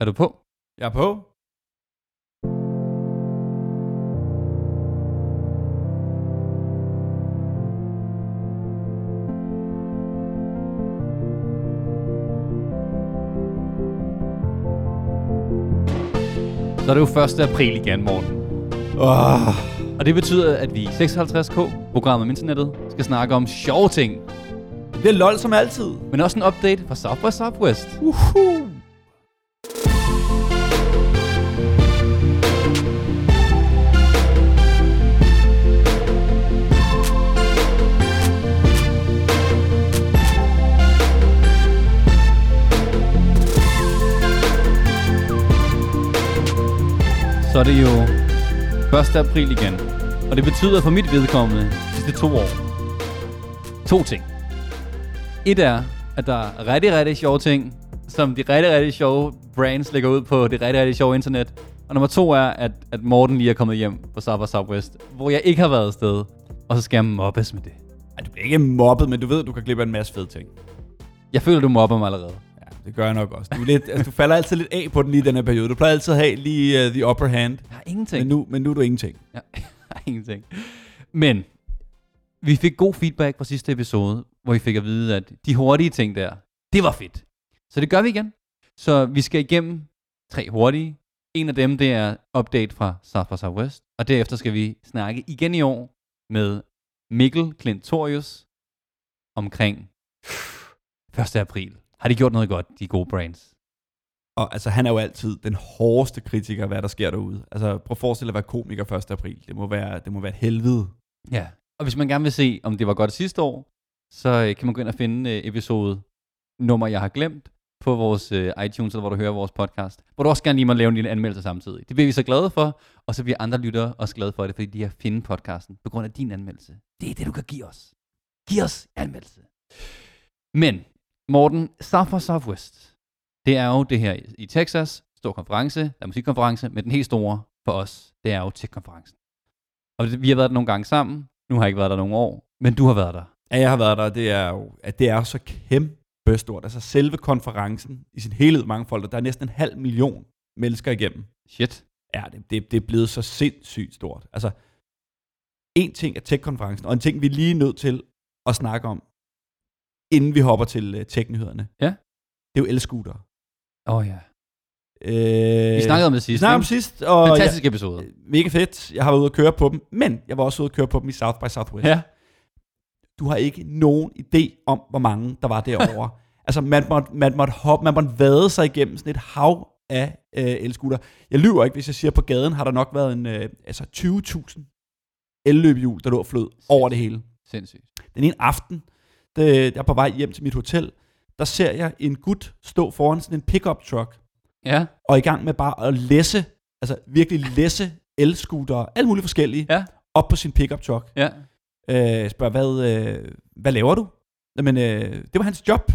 Er du på? Jeg er på. Så er det jo 1. april igen, morgen. Oh. Og det betyder, at vi i 56K, programmet om internettet, skal snakke om sjove ting. Det bliver lol som altid. Men også en update fra South by Southwest. Uhuh. Så er det jo 1. april igen. Og det betyder for mit vedkommende de sidste to år. To ting. Et er, at der er rigtig, rigtig sjove ting, som de rigtig, rigtig sjove brands lægger ud på det rigtig, rigtig sjove internet. Og nummer to er, at, at Morten lige er kommet hjem på South by Southwest, hvor jeg ikke har været afsted. Og så skal jeg mobbes med det. Ej, du bliver ikke mobbet, men du ved, at du kan klippe en masse fede ting. Jeg føler, du mobber mig allerede. Det gør jeg nok også. Du, er lidt, altså, du falder altid lidt af på den lige i den her periode. Du plejer altid at have lige uh, the upper hand. Jeg har ingenting. Men nu, men nu er du ingenting. Ja, jeg har ingenting. Men vi fik god feedback fra sidste episode, hvor vi fik at vide, at de hurtige ting der, det var fedt. Så det gør vi igen. Så vi skal igennem tre hurtige. En af dem, det er update fra South by Southwest. Og derefter skal vi snakke igen i år med Mikkel Klintorius omkring 1. april. Har de gjort noget godt, de gode brands? Og altså, han er jo altid den hårdeste kritiker af, hvad der sker derude. Altså, prøv at forestille dig at være komiker 1. april. Det må være, det må være et helvede. Ja. Og hvis man gerne vil se, om det var godt sidste år, så øh, kan man gå ind og finde øh, episode nummer, jeg har glemt, på vores øh, iTunes, eller hvor du hører vores podcast. Hvor du også gerne lige må lave en lille anmeldelse samtidig. Det bliver vi så glade for, og så bliver andre lyttere også glade for det, fordi de har fundet podcasten på grund af din anmeldelse. Det er det, du kan give os. Giv os anmeldelse. Men, Morten, South by Southwest, det er jo det her i Texas, stor konference, der er musikkonference, men den helt store for os, det er jo tech-konferencen. Og vi har været der nogle gange sammen, nu har jeg ikke været der nogle år, men du har været der. Ja, jeg har været der, det er jo, at det er så kæmpe stort. Altså selve konferencen i sin helhed mange folk, der er næsten en halv million mennesker igennem. Shit. Ja, det, det, det er blevet så sindssygt stort. Altså, en ting er tech-konferencen, og en ting, vi er lige nødt til at snakke om, inden vi hopper til uh, tech-nyhederne. Ja. Det er jo el-scooter. Åh oh, ja. Øh, Vi snakkede om det vi sidst. snakkede om ikke? sidst, og Fantastisk episode. jeg, mega fedt. Jeg har været ude at køre på dem, men jeg var også ude at køre på dem i South by Southwest. Ja. Du har ikke nogen idé om, hvor mange der var derovre. altså, man måtte, man måtte hoppe, man måtte vade sig igennem sådan et hav af øh, elskutter. Jeg lyver ikke, hvis jeg siger, at på gaden har der nok været en, øh, altså 20.000 elløbehjul, der lå og flød over det hele. Sindssygt. Den ene aften, det, jeg er på vej hjem til mit hotel, der ser jeg en gut stå foran sådan en pickup truck, Ja. og i gang med bare at læsse, altså virkelig læsse elskuter, alle mulige forskellige, Ja. op på sin pickup truck. Ja. Øh, spørger, hvad, øh, hvad laver du? Jamen, øh, det var hans job.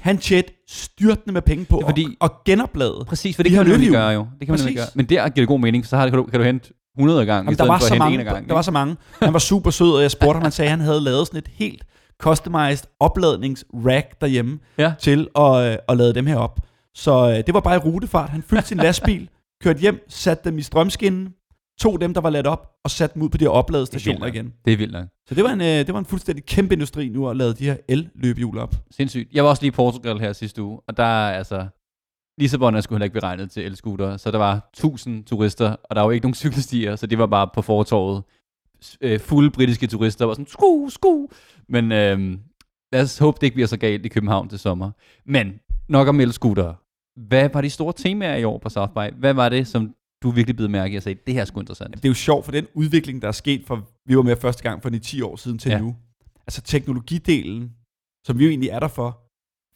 Han tjente styrtende med penge på Det er fordi- og, og genoplade. Præcis, for det De kan man nemlig løbehjul. gøre jo. Det kan man nemlig Præcis. gøre. Men der giver det god mening, for så har kan, du, kan du hente 100 gange, i Jamen, der stedet var, for at så hente mange, gangen. der var så mange. Han var super sød, og jeg spurgte ham, han sagde, at han havde lavet sådan et helt customized opladningsrack derhjemme Ja. til at, øh, at lade dem her op. Så øh, det var bare i rutefart. Han fyldte sin lastbil, kørte hjem, satte dem i strømskinnen, tog dem, der var ladt op, og satte dem ud på de her opladestationer igen. Det er vildt nok. Så det var en, øh, det var en fuldstændig kæmpe industri nu at lade de her el-løbehjul op. Sindssygt. Jeg var også lige i Portugal her sidste uge, og der er altså... Lissabon er sgu heller ikke beregnet til elskuter, så der var 1000 turister, og der var jo ikke nogen cykelstier, så det var bare på fortorvet. Øh, fulde britiske turister var sådan, sku, sku. Men øh, lad os håbe, det ikke bliver så galt i København til sommer. Men nok om elskuter. Hvad var de store temaer i år på South by? Hvad var det, som du virkelig blev mærke i og sagde, det her er sgu interessant? Det er jo sjovt, for den udvikling, der er sket fra vi var med første gang for 10 år siden til ja. nu. Altså teknologidelen, som vi jo egentlig er der for,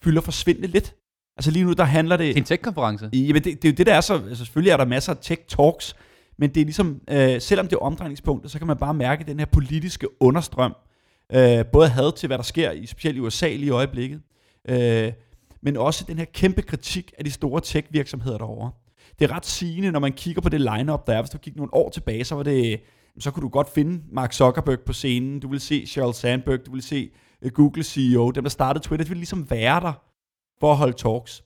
fylder forsvindende lidt. Altså lige nu, der handler det... Det er en tech-konference. Jamen, det, det er jo det, der er så... Altså, selvfølgelig er der masser af tech-talks, men det er ligesom... Øh, selvom det er omdrejningspunktet, så kan man bare mærke den her politiske understrøm. Øh, både had til, hvad der sker, i specielt i USA lige i øjeblikket, øh, men også den her kæmpe kritik af de store tech-virksomheder derovre. Det er ret sigende, når man kigger på det lineup der er. Hvis du kigger nogle år tilbage, så var det... Så kunne du godt finde Mark Zuckerberg på scenen. Du vil se Sheryl Sandberg. Du vil se øh, Google CEO. Dem, der startede Twitter, de ville ligesom være der for at holde talks.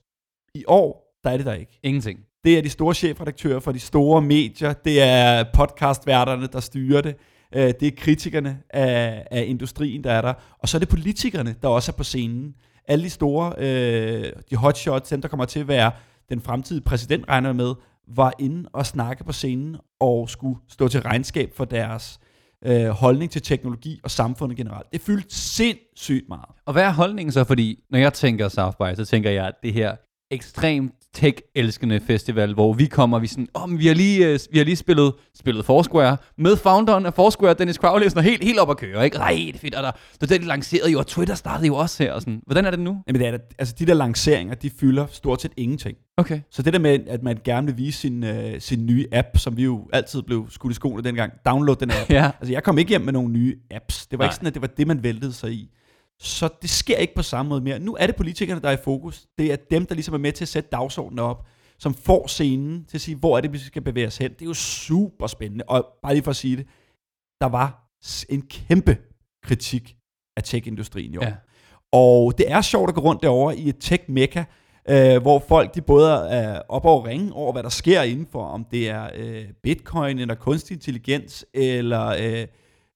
I år, der er det der ikke. Ingenting. Det er de store chefredaktører for de store medier, det er podcastværterne, der styrer det, øh, det er kritikerne af, af industrien, der er der, og så er det politikerne, der også er på scenen. Alle de store, øh, de hotshots, dem der kommer til at være den fremtidige præsident, regner med, var inde og snakke på scenen og skulle stå til regnskab for deres øh, holdning til teknologi og samfundet generelt. Det fyldte sindssygt meget. Og hvad er holdningen så? Fordi når jeg tænker South by, så tænker jeg, at det her ekstremt tech-elskende festival, hvor vi kommer, vi sådan, oh, vi har lige, uh, vi har lige spillet, spillet Foursquare med founderen af Foursquare, Dennis Crowley, sådan, helt, helt op at køre, ikke? Nej, det er fedt, og der, der det lancerede jo, og Twitter startede jo også her, og sådan. Hvordan er det nu? Jamen det er, altså de der lanceringer, de fylder stort set ingenting. Okay. Så det der med, at man gerne vil vise sin, uh, sin nye app, som vi jo altid blev skudt i skoene dengang, download den app. ja. Altså jeg kom ikke hjem med nogle nye apps. Det var Nej. ikke sådan, at det var det, man væltede sig i. Så det sker ikke på samme måde mere. Nu er det politikerne, der er i fokus. Det er dem, der ligesom er med til at sætte dagsordenen op, som får scenen til at sige, hvor er det, vi skal bevæge os hen. Det er jo super spændende. Og bare lige for at sige det, der var en kæmpe kritik af tech-industrien i år. Ja. Og det er sjovt at gå rundt derovre i et tech-mekka, øh, hvor folk de både er op og ringe over, hvad der sker indenfor, om det er øh, bitcoin, eller kunstig intelligens, eller øh,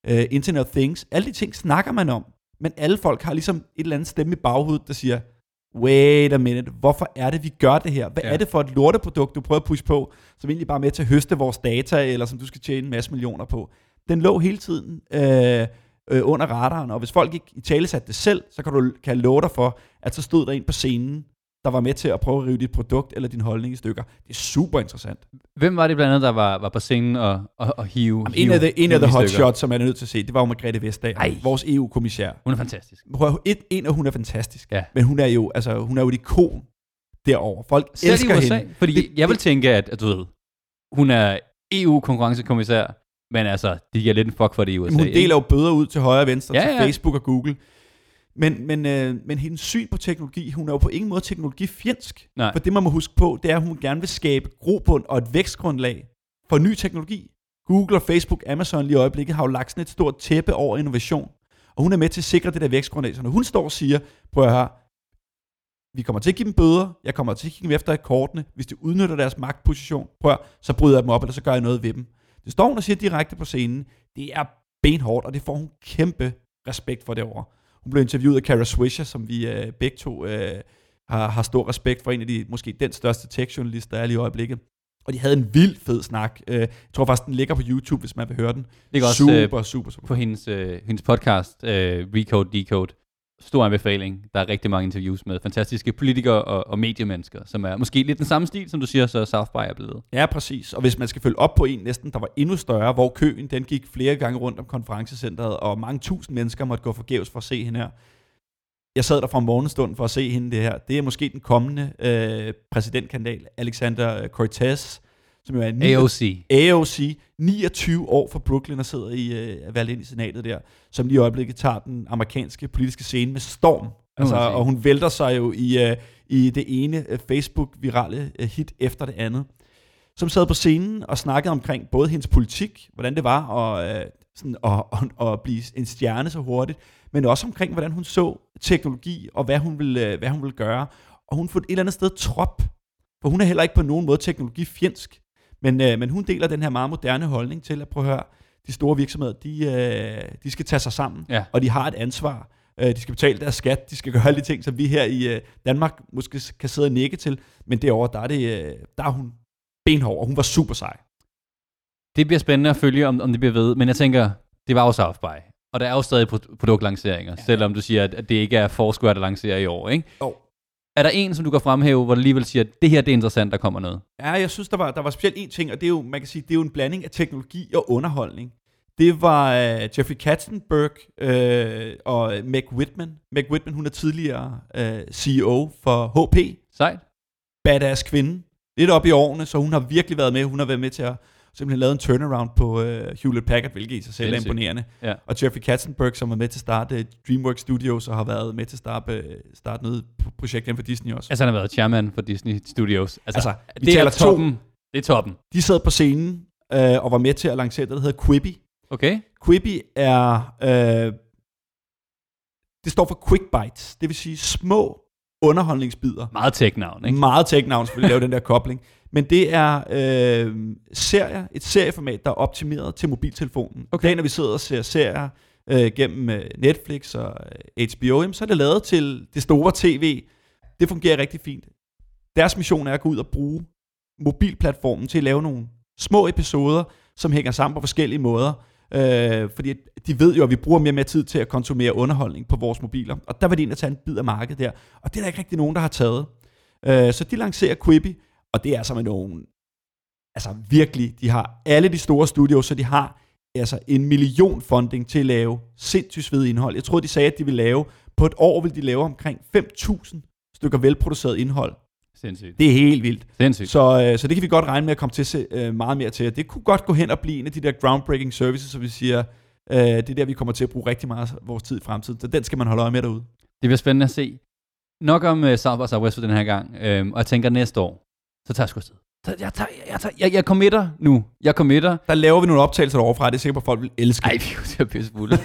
øh, Internet of Things. Alle de ting snakker man om, men alle folk har ligesom et eller andet stemme i baghovedet, der siger, wait a minute, hvorfor er det, vi gør det her? Hvad Ja. er det for et lorteprodukt, du prøver at pushe på, som egentlig bare er med til at høste vores data, eller som du skal tjene en masse millioner på? Den lå hele tiden øh, øh, under radaren, og hvis folk ikke i tale satte det selv, så kan, du, kan love dig for, at så stod der en på scenen, der var med til at prøve at rive dit produkt eller din holdning i stykker. Det er super interessant. Hvem var det blandt andet, der var, var på scenen og, og, og hive, Jamen, hive en af de, en af hive the i hot stykker? shots, som man er nødt til at se, det var jo Margrethe Vestager, Ej. vores EU-kommissær. Hun er fantastisk. Et, en af hun er fantastisk, Ja. men hun er jo, altså, hun er jo et ikon derover. Folk Selv elsker i USA, hende. fordi Det- jeg vil det- tænke, at, at du ved, hun er EU-konkurrencekommissær, men altså, de giver lidt en fuck for det i USA. Hun ikke? deler jo bøder ud til højre og venstre, Ja, til ja. Facebook og Google. Men, men, øh, men hendes syn på teknologi, hun er jo på ingen måde teknologifjendsk. Nej. For det, man må huske på, det er, at hun gerne vil skabe grobund og et vækstgrundlag for ny teknologi. Google og Facebook, Amazon lige i øjeblikket har jo lagt sådan et stort tæppe over innovation. Og hun er med til at sikre det der vækstgrundlag. Så når hun står og siger, prøv at høre, vi kommer til at give dem bøder, jeg kommer til at kigge dem efter i kortene, hvis de udnytter deres magtposition, prøv at, så bryder jeg dem op, eller så gør jeg noget ved dem. Det står hun og siger direkte på scenen. Det er benhårdt, og det får hun kæmpe respekt for derovre. Hun blev interviewet af Kara Swisher, som vi øh, begge to øh, har, har stor respekt for. En af de, måske den største tech-journalist, der er lige i øjeblikket. Og de havde en vild fed snak. Øh, jeg tror faktisk, den ligger på YouTube, hvis man vil høre den. Ligger også, super, øh, super, super, super. på hendes, øh, hendes podcast, øh, Recode Decode. Stor anbefaling. Der er rigtig mange interviews med fantastiske politikere og, og mediemennesker, som er måske lidt den samme stil, som du siger, så South by er blevet. Ja, præcis. Og hvis man skal følge op på en næsten, der var endnu større, hvor køen den gik flere gange rundt om konferencecentret, og mange tusind mennesker måtte gå forgæves for at se hende her. Jeg sad der fra morgenstunden for at se hende det her. Det er måske den kommende øh, præsidentkandidat, Alexander øh, Cortez, som jo er en AOC. AOC, 29 år fra Brooklyn og sidder i, øh, valgt ind i senatet der, som lige i øjeblikket tager den amerikanske politiske scene med storm. Altså, og hun vælter sig jo i, øh, i det ene øh, Facebook-virale øh, hit efter det andet. Som sad på scenen og snakkede omkring både hendes politik, hvordan det var at, øh, sådan, at, at, at blive en stjerne så hurtigt, men også omkring, hvordan hun så teknologi og hvad hun ville, øh, hvad hun ville gøre. Og hun får et eller andet sted trop, for hun er heller ikke på nogen måde teknologifjendsk. Men, øh, men hun deler den her meget moderne holdning til at prøve at høre, de store virksomheder, de, øh, de skal tage sig sammen, Ja. og de har et ansvar. Øh, de skal betale deres skat, de skal gøre alle de ting, som vi her i øh, Danmark måske kan sidde og nikke til. Men derovre, der er, det, øh, der er hun benhård, og hun var super sej. Det bliver spændende at følge, om, om det bliver ved, men jeg tænker, det var jo South by. Og der er jo stadig pro- produktlanceringer, ja. selvom du siger, at det ikke er Foursquare, der lancerer i år, ikke? Jo. Er der en, som du kan fremhæve, hvor du alligevel siger, at det her det er interessant, der kommer noget? Ja, jeg synes, der var, der var specielt en ting, og det er jo, man kan sige, det er jo en blanding af teknologi og underholdning. Det var uh, Jeffrey Katzenberg uh, og Meg Whitman. Meg Whitman, hun er tidligere uh, CEO for HP, Sejt. badass kvinde. Lidt op i årene, så hun har virkelig været med. Hun har været med til at simpelthen lave en turnaround på uh, Hewlett Packard, hvilket i sig selv er imponerende. Ja. Og Jeffrey Katzenberg, som var med til at starte uh, DreamWorks Studios, og har været med til at starte, uh, starte noget pro- projekt inden for Disney også. Altså, han har været chairman for Disney Studios. Altså, Altså, vi det er taler to. toppen. Det er toppen. De sad på scenen øh, og var med til at lancere det, der hedder Quibi. Okay? Quibi er... Øh, det står for Quick Bites, det vil sige små underholdningsbider. Meget tech-navn, ikke? Meget tech-navn selvfølgelig lave den der kobling. Men det er øh, serier, et serieformat, der er optimeret til mobiltelefonen. Okay. Dagen, når vi sidder og ser serier øh, gennem øh, Netflix og øh, HBO, jamen, så er det lavet til det store tv. Det fungerer rigtig fint. Deres mission er at gå ud og bruge mobilplatformen til at lave nogle små episoder, som hænger sammen på forskellige måder. Øh, fordi de ved jo, at vi bruger mere og mere tid til at konsumere underholdning på vores mobiler. Og der var de ind at tage en bid af markedet der. Og det er der ikke rigtig nogen, der har taget. Øh, så de lancerer Quibi, og det er altså med nogen, altså virkelig, de har alle de store studios, så de har altså en million funding til at lave sindssygt svedigt indhold. Jeg tror, de sagde, at de vil lave, på et år vil de lave omkring 5.000 stykker velproduceret indhold. Sindssygt. Det er helt vildt. Sindssygt. Så, øh, så det kan vi godt regne med at komme til at se øh, meget mere til. Det kunne godt gå hen og blive en af de der groundbreaking services, som vi siger, øh, det er der, vi kommer til at bruge rigtig meget af vores tid i fremtiden. Så den skal man holde øje med derude. Det bliver spændende at se. Nok om uh, South by Southwest for den her gang. Øhm, og jeg tænker næste år, så tager jeg sgu afsted. Så jeg, tager, jeg, tager, jeg, jeg committer nu. Jeg committer. Der laver vi nogle optagelser overfra, det er sikker på, at folk vil elske. Ej, vi er pisse fulde.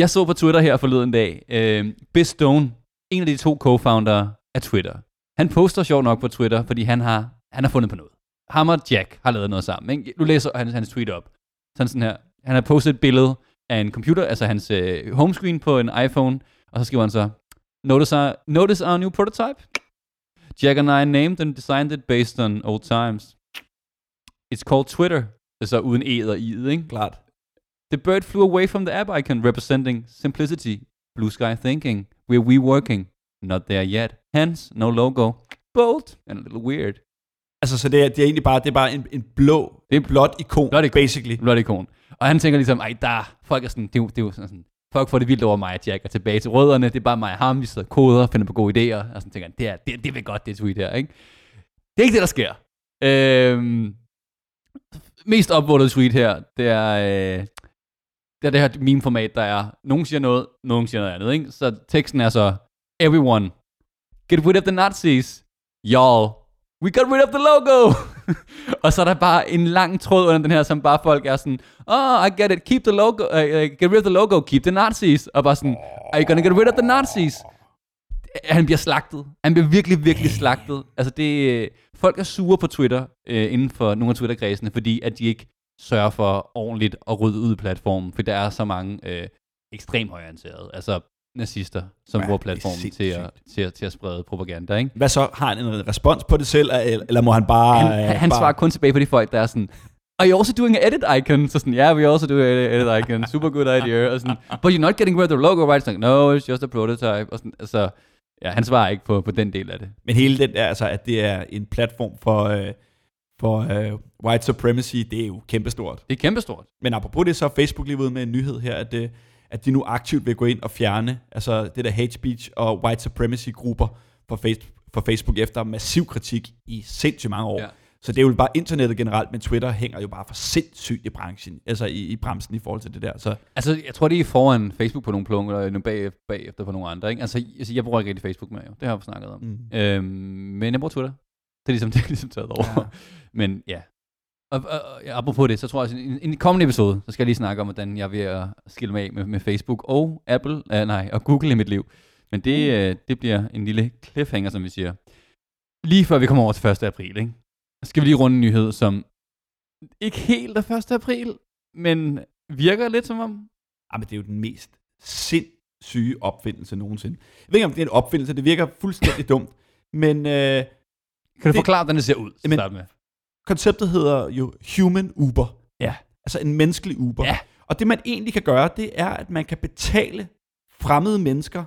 jeg så på Twitter her forleden dag, øh, Biz Stone, en af de to co-founder af Twitter. Han poster sjov nok på Twitter, fordi han har, han har fundet på noget. Ham og Jack har lavet noget sammen. Ikke? Nu læser han hans tweet op. Sådan sådan her. Han har postet et billede af en computer, altså hans øh, homescreen på en iPhone, og så skriver han så, Notice our, notice our new prototype? Jack and I named and designed it based on old times. It's called Twitter. Det er så uden e og i'et, ikke? Klart. The bird flew away from the app icon, representing simplicity, blue sky thinking. We're we working, not there yet. Hence, no logo. Bold and a little weird. Altså, så det er, det er egentlig bare, det er bare en, en blå, Det er blåt ikon, blåt ikon. basically. Blot ikon. Og han tænker ligesom, ej, der, folk er sådan, det er, jo- det er jo sådan, folk får det vildt over mig Jack, og tilbage til rødderne, det er bare mig og ham, vi sidder og koder, finder på gode idéer, og sådan tænker han, det er, det, det vil godt, det tweet her, ikke? Det er ikke det, der sker. Øhm, mest upvoted tweet her, det er, øh, det er det her meme-format, der er, nogen siger noget, nogen siger noget andet, ikke? Så teksten er så, everyone, get rid of the Nazis, y'all, we got rid of the logo. og så er der bare en lang tråd under den her, som bare folk er sådan, oh, I get it, keep the logo, uh, uh, get rid of the logo, keep the Nazis. Og bare sådan, are you gonna get rid of the Nazis? Han bliver slagtet. Han bliver virkelig, virkelig slagtet. Altså det, øh, folk er sure på Twitter, øh, inden for nogle af Twitter-kredsene, fordi at de ikke sørger for ordentligt at rydde ud i platformen, for der er så mange øh, ekstremt højorienterede, altså nazister, som Ja, bruger platformen til at, til, at, til at sprede propaganda, ikke? Hvad så? Har han en respons på det selv, eller, må han bare... han, øh, han, bare... svarer kun tilbage på de folk, der er sådan, Are you also doing an edit icon? Så sådan, yeah, we also do an edit icon. Super good idea. Og sådan, But you're not getting rid of the logo, right? Sådan, no, it's just a prototype. Og sådan, altså, ja, han svarer ikke på, på den del af det. Men hele den der, altså, at det er en platform for, øh, for øh, white supremacy, det er jo kæmpestort. Det er kæmpestort. Men apropos det, så er Facebook lige ude med en nyhed her, at, øh, at de nu aktivt vil gå ind og fjerne altså det der hate speech og white supremacy grupper for, face, for Facebook efter massiv kritik i sindssygt mange år. Ja. Så det er jo bare internettet generelt, men Twitter hænger jo bare for sindssygt i branchen, altså i, i bremsen i forhold til det der. Så Altså, jeg tror, de er foran Facebook på nogle punkter, og nogle bag, bagefter på nogle andre. Ikke? Altså, altså, jeg bruger ikke rigtig Facebook med, jo. Det har vi snakket om. mm. Øhm, men jeg bruger Twitter. Det er ligesom, det er ligesom taget over. Ja. Men ja. Og, og, og apropos det, så tror jeg, at i en, en kommende episode, så skal jeg lige snakke om, hvordan jeg er ved at skille mig af med, med Facebook og Apple, uh, nej, og Google i mit liv. Men det, uh, det bliver en lille cliffhanger, som vi siger. Lige før vi kommer over til 1. april, ikke? skal vi lige runde en nyhed, som ikke helt er 1. april, men virker lidt som om, Ah, men det er jo den mest sindssyge opfindelse nogensinde. Jeg ved ikke, om det er en opfindelse, det virker fuldstændig dumt, men øh, kan du Det- forklare, hvordan det ser ud? Jamen, starte med? Konceptet hedder jo Human Uber. Ja. Altså en menneskelig Uber. Ja. Og det man egentlig kan gøre, det er, at man kan betale fremmede mennesker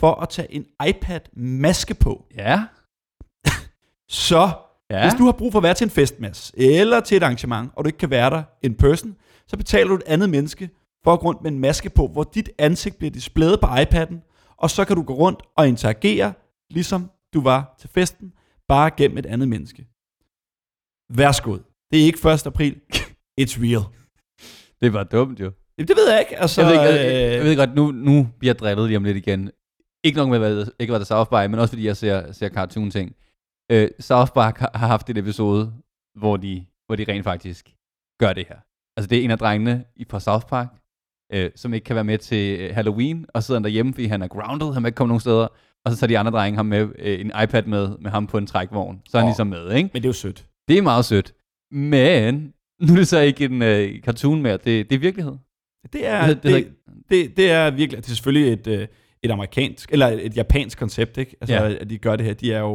for at tage en iPad-maske på. Ja. Så Ja. hvis du har brug for at være til en festmasse, eller til et arrangement, og du ikke kan være der in person, så betaler du et andet menneske for at gå rundt med en maske på, hvor dit ansigt bliver displayet på iPad'en, og så kan du gå rundt og interagere, ligesom du var til festen, bare gennem et andet menneske. Værsgo. Det er ikke 1. april. It's real. Det var dumt jo. Jamen, det ved jeg ikke. Altså, jeg, ved, ikke, jeg, jeg øh, ved godt, nu, nu bliver jeg drillet lige om lidt igen. Ikke nok med, hvad, ikke hvad der South Park, men også fordi jeg ser, ser cartoon-ting. Uh, South Park har, haft et episode, hvor de, hvor de rent faktisk gør det her. Altså det er en af drengene i på South Park, øh, som ikke kan være med til øh, Halloween, og sidder han derhjemme, fordi han er grounded, han må ikke komme nogen steder, og så tager de andre drenge ham med øh, en iPad med, med ham på en trækvogn. Så er han Åh. ligesom med, ikke? Men det er jo sødt. Det er meget sødt. Men nu er det så ikke en øh, cartoon mere, det, det er virkelighed. Det er, Det- det, det- det, er virkelig, det er selvfølgelig et, øh, et amerikansk, eller et japansk koncept, ikke? Altså, Ja. at de gør det her. De er jo,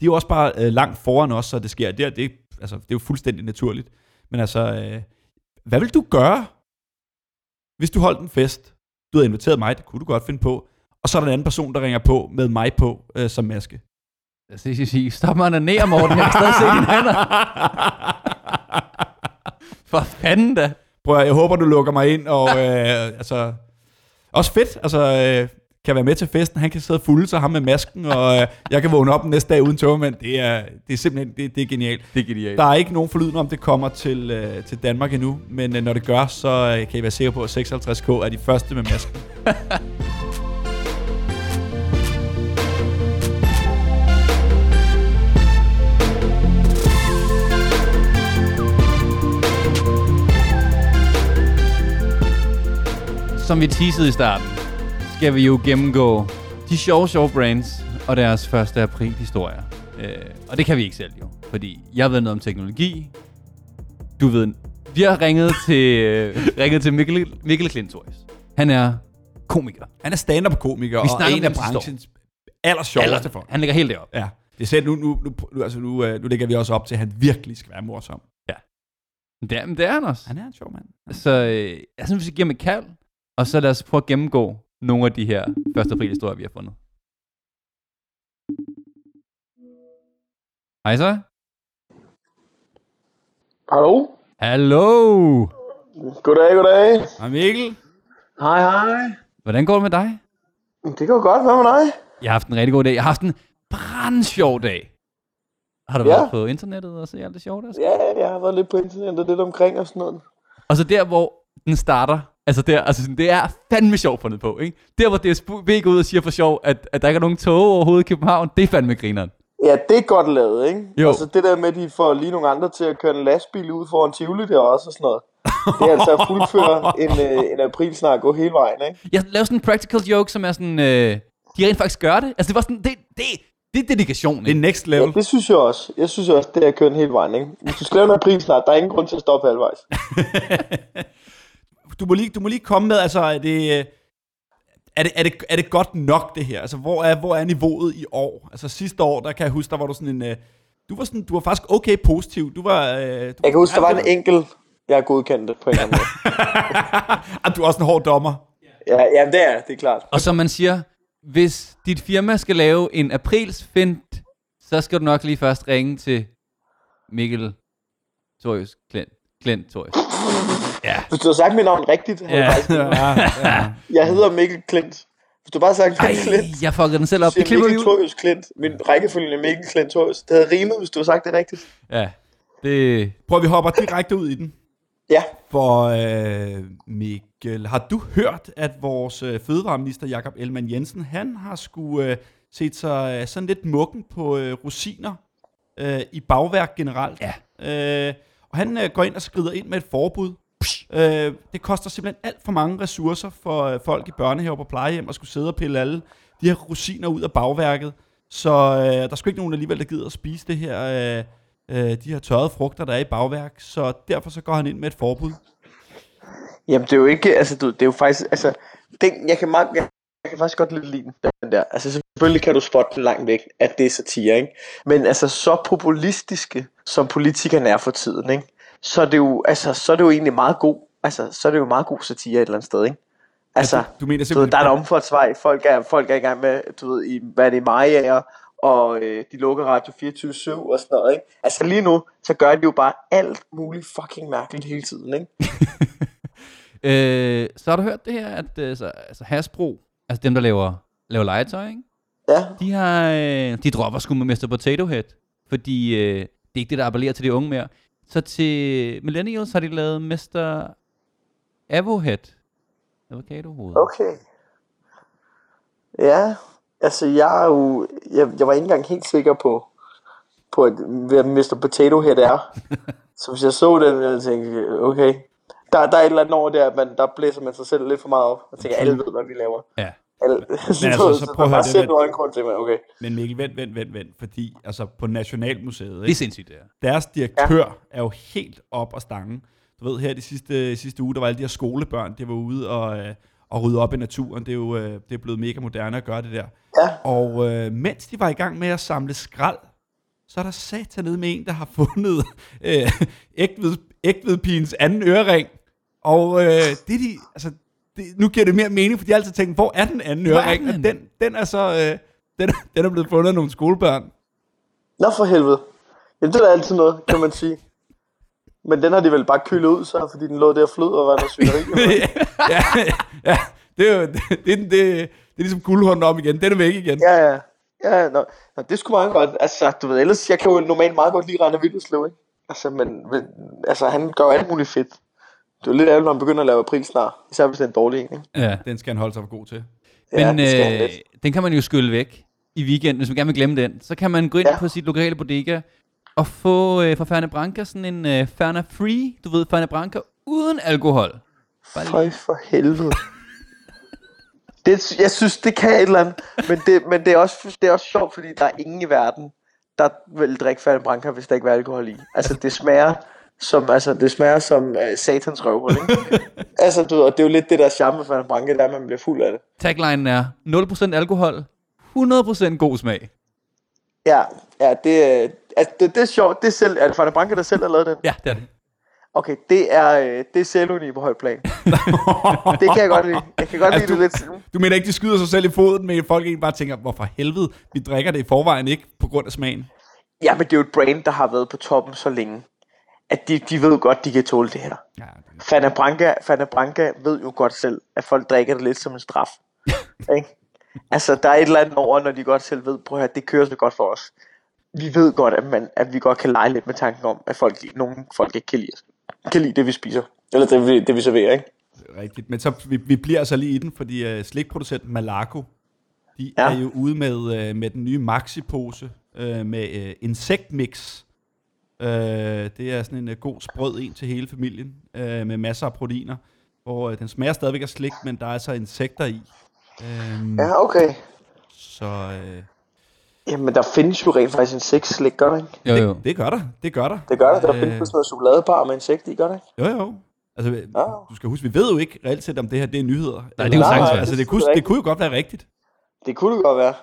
de er jo også bare øh, langt foran os, så det sker. Det, er- det, altså, det er jo fuldstændig naturligt. Men altså, øh, hvad vil du gøre, hvis du holdt en fest? Du havde inviteret mig, det kunne du godt finde på. Og så er der en anden person, der ringer på med mig på øh, som maske. Jeg skal sige, stop mig og ned, Morten, jeg kan stadig se dine hænder. For fanden da. Prøv at, jeg håber, du lukker mig ind, og øh, altså, også fedt, altså, øh, kan være med til festen, han kan sidde fuld sig ham med masken, og øh, jeg kan vågne op næste dag uden tømmermænd, det er, det er simpelthen, det, det er genialt. Det er genialt. Der er ikke nogen forlydende om, det kommer til, øh, til Danmark endnu, men øh, når det gør, så øh, kan I være sikre på, at 56K er de første med masken. Som vi teasede i starten, skal vi jo gennemgå de sjove, sjove brands og deres 1. april historier. Øh, og det kan vi ikke selv jo, fordi jeg ved noget om teknologi. Du ved, vi har ringet til, øh, ringet til Mikkel, Mikkel Klintorius. Han er komiker. Han er stand-up-komiker, og en af branchens allersjoveste folk. Han ligger helt deroppe. Ja, det er selv, nu, nu, nu, nu, altså nu, øh, nu lægger vi også op til, at han virkelig skal være morsom. Det er, men det er han også. Han er en sjov mand. Så øh, jeg synes, vi giver ham et kald, og så lad os prøve at gennemgå nogle af de her 1. april historier, vi har fundet. Hej så. Hallo? Hallo. Goddag, goddag. Hej Mikkel. Hej, hej. Hvordan går det med dig? Det går godt. Hvad med dig? Jeg har haft en rigtig god dag. Jeg har haft en brandsjov dag. Har du Ja. været på internettet og se alt det sjove der? er? Ja, jeg har været lidt på internettet, lidt omkring og sådan noget. Og så der, hvor den starter, altså der, altså sådan, det er fandme sjovt fundet på, ikke? Der, hvor DSB går ud og siger for sjov, at, at der ikke er nogen tog overhovedet i København, det er fandme grineren. Ja, det er godt lavet, ikke? Jo. Og så det der med, at de får lige nogle andre til at køre en lastbil ud foran Tivoli der også og sådan noget. Det er altså at fuldføre en, øh, en aprilsnak gå hele vejen, ikke? Jeg lavede sådan en practical joke, som er sådan, øh, de rent faktisk gør det. Altså det var sådan, det, det, det er dedikation, Det er ikke? next Ja, level. det synes jeg også. Jeg synes også, det er at køre en hele vejen, ikke? Hvis du skal lave en aprilsnak, der er ingen grund til at stoppe halvvejs. du, må lige, du må lige komme med, altså, er det, øh, er det, er det, er det godt nok, det her? Altså, hvor er, hvor er niveauet i år? Altså, sidste år, der kan jeg huske, der var du sådan en... Øh, du var, sådan, du var faktisk okay positiv. Du var... Øh, du, Jeg kan huske, der var en enkelt, jeg godkendte på en eller anden måde. ah, du er også en hård dommer. Ja, ja det er det er klart. Og som man siger, hvis dit firma skal lave en aprils fint, så skal du nok lige først ringe til Mikkel Torius Klint. Klint Torius. Hvis du har sagt mit navn rigtigt, havde jeg ja, ja. Jeg hedder Mikkel Klint. Hvis du bare sagt Ej, Mikkel Klint, jeg fuckede den selv op. Det klipper vi Mikkel ud. Torius Klint. Min rækkefølge er Mikkel Klint Torius. Det havde rimet, hvis du har sagt det rigtigt. Ja, det... Prøv, at vi hopper direkte ud i den. Ja. For øh, Mikkel, har du hørt, at vores øh, fødevareminister Jakob Ellemann Jensen, han har skulle øh, set sig øh, sådan lidt mukken på øh, rosiner øh, i bagværk generelt. Ja. Øh, og han øh, går ind og skrider ind med et forbud. Øh, det koster simpelthen alt for mange ressourcer for øh, folk i børnehaver på plejehjem at skulle sidde og pille alle de her rosiner ud af bagværket. Så øh, der skulle ikke nogen alligevel, der gider at spise det her, øh, øh, de her tørrede frugter, der er i bagværk. Så derfor så går han ind med et forbud. Jamen, det er jo ikke, altså, du, det er jo faktisk, altså, den, jeg kan meget, jeg, jeg kan faktisk godt lidt lide den, den der. Altså, selvfølgelig kan du spotte den langt væk, at det er satire, ikke? Men altså, så populistiske, som politikerne er for tiden, ikke? Så er det jo, altså, så er det jo egentlig meget god, altså, så er det jo meget god satire et eller andet sted, ikke? Altså, du, du mener du ved, simpelthen... der er en omfartsvej, folk er, folk er i gang med, du ved, i, hvad er det, Maja og øh, de lukker Radio 24 og sådan noget, ikke? Altså lige nu, så gør de jo bare alt muligt fucking mærkeligt hele tiden, ikke? Øh, så har du hørt det her, at øh, så, altså Hasbro, altså dem, der laver, laver legetøj, ikke? Ja, De, har, øh, de dropper sgu med Mr. Potato Head, fordi øh, det er ikke det, der appellerer til de unge mere. Så til Millennials har de lavet Mr. Avohead. Avocado hoved. okay. Ja, altså jeg er jo, jeg, jeg var ikke engang helt sikker på, på at, hvad Mr. Potato Head er. så hvis jeg så den, jeg tænkte, okay. Der, der er et eller andet over der, at man, der blæser man sig selv lidt for meget op. Og tænker, alle ved, hvad vi laver. Ja. Alle, altså, så prøv at høre det, men- nu en grund til mig, okay. Men Mikkel, vent, vent, vent, vent, fordi altså på Nationalmuseet, Det er ikke? sindssygt, det her. deres direktør ja. er jo helt op og stangen. Du ved, her de sidste, sidste uge, der var alle de her skolebørn, der var ude og, øh, og rydde op i naturen. Det er jo øh, det er blevet mega moderne at gøre det der. Ja. Og øh, mens de var i gang med at samle skrald, så er der sat ned med en, der har fundet øh, ægtved, ægtvedpigens anden ørering. Og øh, det er de, altså, det, nu giver det mere mening, for de har altid tænkt, hvor er den anden er ørering? den Og den, den er så, øh, den, den er blevet fundet af nogle skolebørn. Nå for helvede. Jamen, det er altid noget, kan man sige. Men den har de vel bare kølet ud, så, fordi den lå der og flød og var noget svineri. ja, ja, det er jo, det, det, det, det er ligesom guldhånden om igen. Den er væk igen. ja, ja. Ja, nå, nå, det skulle meget godt. Altså, du ved, ellers, jeg kan jo normalt meget godt lide Rainer Vildeslev, ikke? Altså, men, men, altså, han gør alt muligt fedt. Det er lidt ærgerligt, når han begynder at lave april snart. Især hvis det er en dårlig en, ikke? Ja. Den skal han holde sig for god til. Ja, Men det skal han øh, den kan man jo skylle væk i weekenden, hvis man gerne vil glemme den. Så kan man gå ind ja. På sit lokale bodega og få øh, fra Ferne Branca sådan en øh, Ferna Free, du ved, Ferne Branca uden alkohol. Bare Føj for helvede. Det, jeg synes, det kan et eller andet. Men, det, men det, er også, det er også sjovt, fordi der er ingen i verden, der vil drikke Fanta Branca, hvis der ikke er alkohol i. Altså, det smager som, altså, det smager som uh, satans røvhul, ikke? altså, du og det er jo lidt det der charme med Fanta Branca, der er, at man bliver fuld af det. Taglinen er 0% alkohol, 100% god smag. Ja, ja, det, øh, altså, det, det er sjovt. Det er, selv, er det Fanta Branca, der selv har lavet den? Ja, det er det. Okay, det er, øh, det er selvuni på højt plan. det kan jeg godt lide. Jeg kan godt Altså, lide det lidt. Du mener ikke, de skyder sig selv i foden, men folk egentlig bare tænker, hvorfor helvede, vi drikker det i forvejen ikke, på grund af smagen. Ja, men det er jo et brand, der har været på toppen så længe, at de, de ved godt, de kan tåle det her. Ja, Fanta Branca, Fanta Branca ved jo godt selv, at folk drikker det lidt som en straf. ikke? Altså, der er et eller andet over, når de godt selv ved, prøv at det kører så godt for os. Vi ved godt, at, man, at vi godt kan lege lidt med tanken om, at folk, nogle folk ikke kan lide, kan lide det, vi spiser. Eller det, vi, det, vi serverer, ikke? rigtigt. Men så, vi, vi bliver altså lige i den, fordi uh, slikproducenten Malaco, de. Ja. er jo ude med, uh, med den nye Maxi-pose uh, med uh, insektmix. Uh, det er sådan en uh, god sprød en til hele familien, uh, med masser af proteiner, hvor uh, den smager stadigvæk af slik, men der er altså insekter i. Um, ja. Okay. Så uh, Jamen, der findes jo rent faktisk insektslik, gør der ikke? Jo, jo. det gør der, det gør der. Det gør der. Der Øh, findes sådan noget chokoladebar med insekt i, gør der ikke? Jo, jo. Altså, Ja. du skal huske, vi ved jo ikke reelt set, om det her det er nyheder. Nej, det er jo sagtens. Altså, det, det kunne, det kunne jo godt være rigtigt. Det kunne det godt være.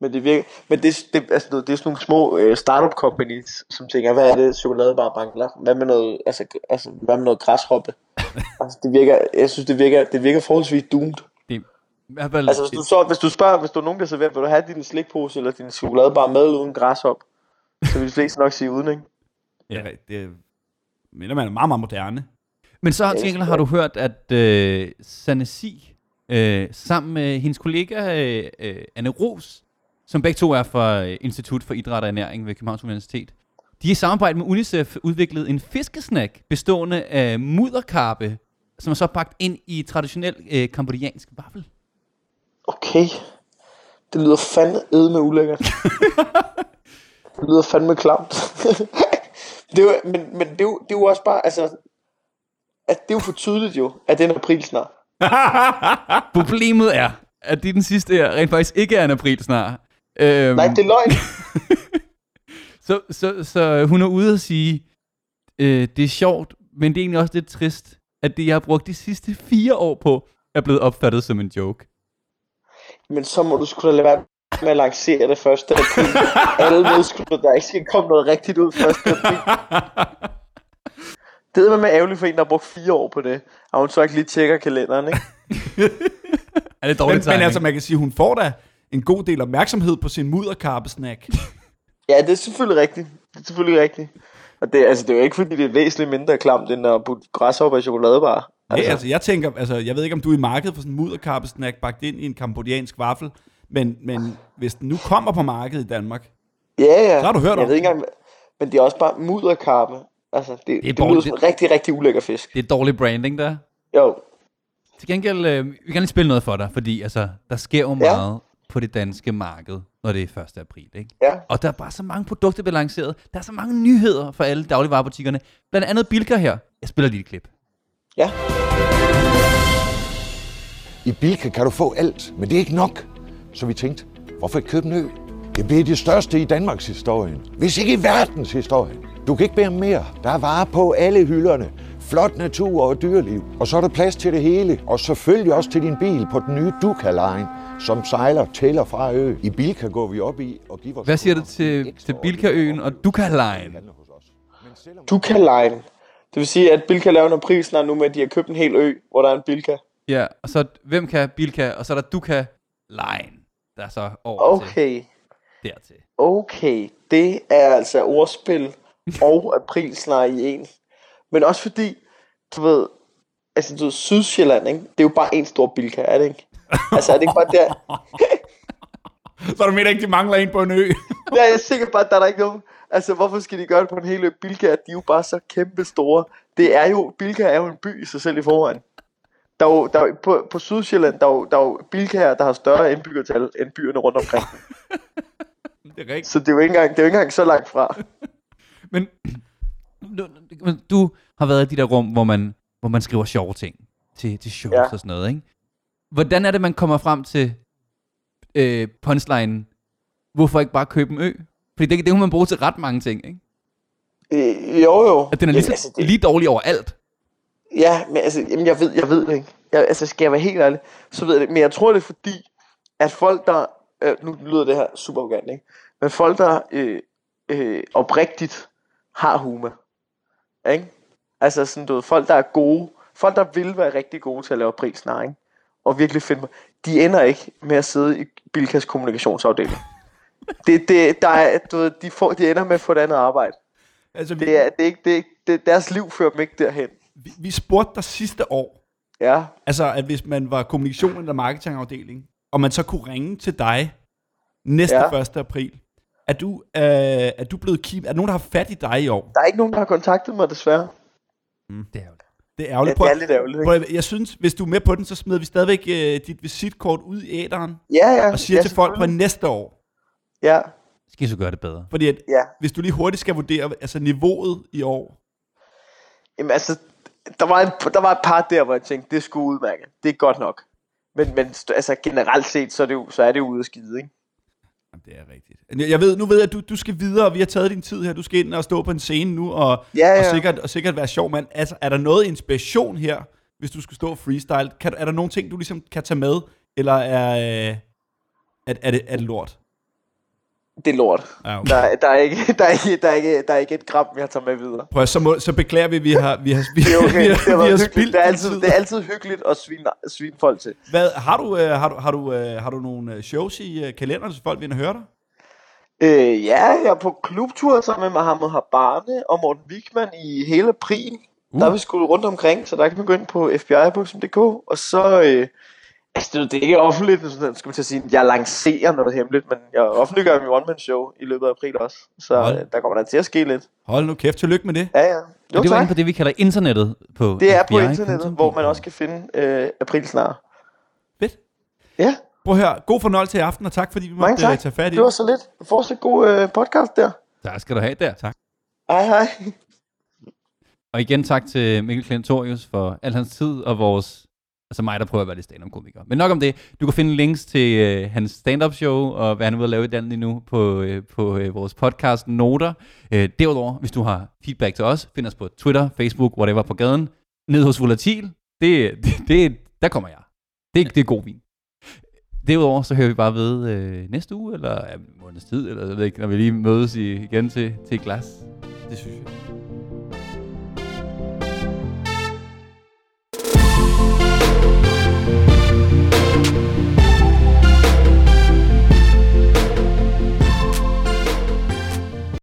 Men det virker, men det, det, altså, det er sådan nogle små øh, startup companies, som tænker, hvad er det, chokoladebar bankler? Hvad med noget, altså, altså, hvad med noget græshoppe? altså, det virker, jeg synes, det virker, det virker forholdsvis doomed. Det, er i hvert fald, Altså, hvis du, så, hvis du spørger, hvis du er nogen, der serverer, vil du have din slikpose eller din chokoladebar med eller uden græshop? Så vil de fleste nok sige uden, ikke? Ja, det mener man er meget, meget moderne. Men så til gengæld har du hørt, at øh, Sanesi, øh, sammen med hendes kollega øh, øh, Anne Ros, som begge to er fra øh, Institut for Idræt og Ernæring ved Københavns Universitet, de i samarbejde med UNICEF udviklet en fiskesnack bestående af mudderkarpe, som er så bagt ind i traditionel øh, kambodjansk vaffel. Okay. Det lyder fandme med ulækkert. det lyder fandme klamt. det er jo, men, men det, er jo, det er jo også bare, altså, at det er jo for tydeligt jo, at det er en april snart. Problemet er, at det er den sidste her rent faktisk ikke er en april snart. Øhm, Nej, det er løgn. Så, så, så hun er ude og sige, øh, det er sjovt, men det er egentlig også lidt trist, at det, jeg har brugt de sidste fire år på, er blevet opfattet som en joke. Men så må du sgu da lade være med at lancere det første april. Alle ved sgu da, der ikke skal komme noget rigtigt ud første april. Det er med ærgerligt for en, der har brugt fire år på det. Og hun så ikke lige tjekker kalenderen, ikke? Er det Men, dårligt men altså, man kan sige, hun får da en god del opmærksomhed på sin mudderkarpesnack. Ja, det er selvfølgelig rigtigt. Det er selvfølgelig rigtigt. Og det, altså, det er jo ikke, fordi det er væsentligt mindre klamt, end at putte græshopper i chokoladebar. Altså. Ja, altså, jeg tænker, altså, jeg ved ikke, om du er i markedet for sådan en mudderkarpesnack bagt ind i en kambodjansk vaffel, men, men hvis den nu kommer på markedet i Danmark, Ja, ja. Så har du hørt jeg om ved ikke engang, men det er også bare mudderkarpe. Altså, det, det, det dårligt. lyder som en rigtig, rigtig ulækker fisk. Det er dårlig branding der. Jo, Til gengæld, øh, vi kan lige spille noget for dig, fordi altså, der sker jo meget på det danske marked, når det er 1. april. Ikke? ja. Og der er bare så mange produkter blevet lanceret. Der er så mange nyheder for alle dagligvarerbutikkerne. Blandt andet Bilka her. Jeg spiller lige et klip. Ja. I Bilka kan du få alt, men det er ikke nok. Så vi tænkte, hvorfor ikke købe en ø? Det bliver det største i Danmarks historie. Hvis ikke i verdens historie. Du kan ikke bære mere. Der er varer på alle hylderne. Flot natur og dyreliv. Og så er der plads til det hele. Og selvfølgelig også til din bil på den nye Duca Line, som sejler til og fra ø. I Bilka går vi op i og giver Hvad siger du til, til Bilka-øen og Duca Line. Det vil sige, at Bilka laver noget pris snart nu med, at de har købt en hel ø, hvor der er en Bilka. Ja, og så hvem kan Bilka, og så er der Duka-Line, der er så over til Okay. dertil. Okay, det er altså ordspil og aprilsnar i en. Men også fordi, du ved, altså du ved, Sydsjælland, ikke? det er jo bare en stor bilka, er det ikke? Altså er det ikke bare der? Så du mener ikke, de mangler en på en ø? Jeg er sikker på, at der er ikke nogen... Altså hvorfor skal de gøre det på en hel ø? Bilka, de er jo bare så kæmpe store. Det er jo, Bilka er jo en by i sig selv i forvejen. Der er jo, der er jo, på, på Sydsjælland, der er jo, der er jo Bilkaer, der har større indbyggertal end byerne rundt omkring. det er rigtigt. Så det er jo ikke engang, det er jo ikke engang så langt fra. Men du, du har været i de der rum, hvor man, hvor man skriver sjove ting til, til shows Ja. og sådan noget, ikke? Hvordan er det, man kommer frem til øh, punchline, hvorfor ikke bare købe en ø? Fordi det, det kunne man bruge til ret mange ting, ikke? Øh, jo jo. At den er lige, Jamen, så, altså, det- lige dårlig overalt. Ja, men altså, jamen, jeg ved, jeg ved det ikke. Jeg, altså, skal jeg være helt ærlig, så ved jeg det. Men jeg tror, det er fordi, at folk, der... Øh, nu lyder det her super arrogant, ikke? Men folk, der øh, øh, oprigtigt har humor. Ikke? Altså sådan, du ved, folk, der er gode. Folk, der vil være rigtig gode til at lave prisen, ikke? Og virkelig finde på. De ender ikke med at sidde i Bilkas kommunikationsafdeling. Det, det, der er, du ved, de, får, de ender med at få et andet arbejde. Altså, vi, Det er, det er ikke, det er ikke, det, deres liv fører dem ikke derhen. vi, vi spurgte dig sidste år, Ja, altså at hvis man var kommunikation eller marketingafdeling, og man så kunne ringe til dig næste Ja. ja. 1. april, er du, øh, er du blevet keep, er der nogen, der har fat i dig i år? der er ikke nogen, der har kontaktet mig, desværre. Det er jo det. Er Ja, ærgerligt. det er lidt ærgerligt, ikke? Jeg synes, hvis du er med på den, så smider vi stadigvæk øh, dit visitkort ud i æderen, Ja, ja. og siger ja, til folk på næste år. Ja, Skal I så gøre det bedre? Fordi at, ja. hvis du lige hurtigt skal vurdere altså niveauet i år, Jamen altså, der var, en, der var et par der, hvor jeg tænkte, det skulle udmærke. Det er godt nok. Men, men altså, generelt set, så er det jo, så er det jo ude at skide, ikke? Jamen, det er rigtigt. Jeg- ved, nu ved jeg, at du, du skal videre, og vi har taget din tid her. Du skal ind og stå på en scene nu, og, Ja, ja. og, sikkert, og sikkert være sjov mand. Altså, er der noget inspiration her, hvis du skal stå freestyle? Kan, er der nogle ting, du ligesom kan tage med, eller er, øh, er, er, det, er det lort? Det er lort. Ja, okay. Der, er- der, er ikke, der, er ikke, der, er ikke, der er ikke et gram, jeg tager med videre. Prøv, så, må, så beklager vi, vi har, vi har, vi, Det er okay. vi har, vi har spildt. Det er, altid, tid. det er altid hyggeligt at svine, svine folk til. Hvad, har, du, øh, har, du, har, du, øh, har du nogle øh, shows i øh, kalenderen, så folk vil høre dig? Øh, ja, jeg er på klubtur sammen med Mohammed Habane og Morten Wigman i hele april. Uh. Der er vi sgu rundt omkring, så der kan man gå ind på fbi.dk, og så... Øh, altså, det, det er ikke offentligt, sådan, skal man til at sige, jeg lancerer noget hemmeligt, men jeg offentliggør min one-man-show i løbet af april også. Så Hold. øh, der kommer der til at ske lidt. Hold nu kæft, tillykke med det. Ja, ja. Og Jo, det tak. inde på det, vi kalder internettet på Det er på FBI. internettet, hvor man også kan finde øh, april snart. Fedt. Ja, Prøv høre, god fornøjelse i aften, og tak fordi vi mange måtte øh, tak. tage fat i Det var så lidt. Fortsæt god øh, podcast der. Der skal du have der. Tak. Hej, hej. Og igen tak til Mikkel Klentorius for al hans tid og vores... Altså mig, der prøver at være lidt stand-up-komiker. Men nok om det. Du kan finde links til øh, hans stand-up show og hvad han er ude at lave i Danmark lige nu på, øh, på øh, vores podcast Noter. Øh, derudover, hvis du har feedback til os, find os på Twitter, Facebook, whatever på gaden. Ned hos Volatil. Det, det, det, der kommer jeg. Det, det er god vin. Derudover så hører vi bare ved øh, næste uge, eller ja, måneds tid, eller jeg ved ikke, når vi lige mødes i, igen til, til et glas. Det synes jeg.